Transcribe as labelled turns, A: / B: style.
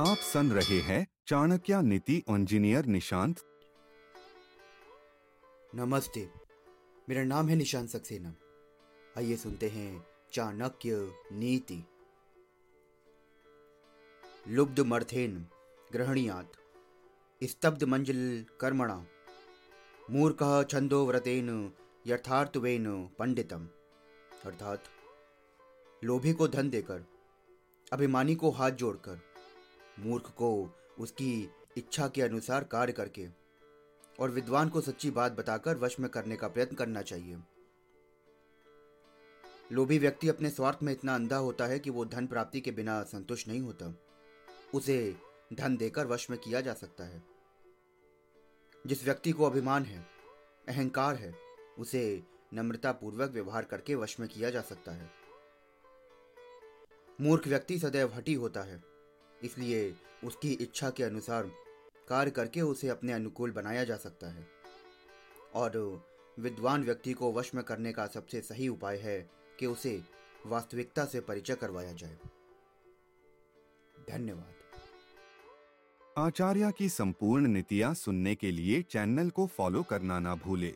A: सुन रहे हैं चाणक्य नीति इंजीनियर निशांत।
B: नमस्ते, मेरा नाम है निशांत सक्सेना। आइए सुनते हैं चाणक्य नीति। लुब्ध मर्थेन ग्रहणीयात स्तब्ध मंजिल कर्मणा। मूर्ख छंदो व्रतेन, यथार्थवेन पंडितम। अर्थात, लोभी को धन देकर, अभिमानी को हाथ जोड़कर। मूर्ख को उसकी इच्छा के अनुसार कार्य करके और विद्वान को सच्ची बात बताकर वश में करने का प्रयत्न करना चाहिए। लोभी व्यक्ति अपने स्वार्थ में इतना अंधा होता है कि वो धन प्राप्ति के बिना संतुष्ट नहीं होता। उसे धन देकर वश में किया जा सकता है। जिस व्यक्ति को अभिमान है, अहंकार है, उसे नम्रता पूर्वक व्यवहार करके वश में किया जा सकता है। मूर्ख व्यक्ति सदैव हटी होता है। इसलिए उसकी इच्छा के अनुसार कार्य करके उसे अपने अनुकूल बनाया जा सकता है। और विद्वान व्यक्ति को वश में करने का सबसे सही उपाय है कि उसे वास्तविकता से परिचय करवाया जाए। धन्यवाद।
A: आचार्य की संपूर्ण नीतियाँ सुनने के लिए चैनल को फॉलो करना ना भूले।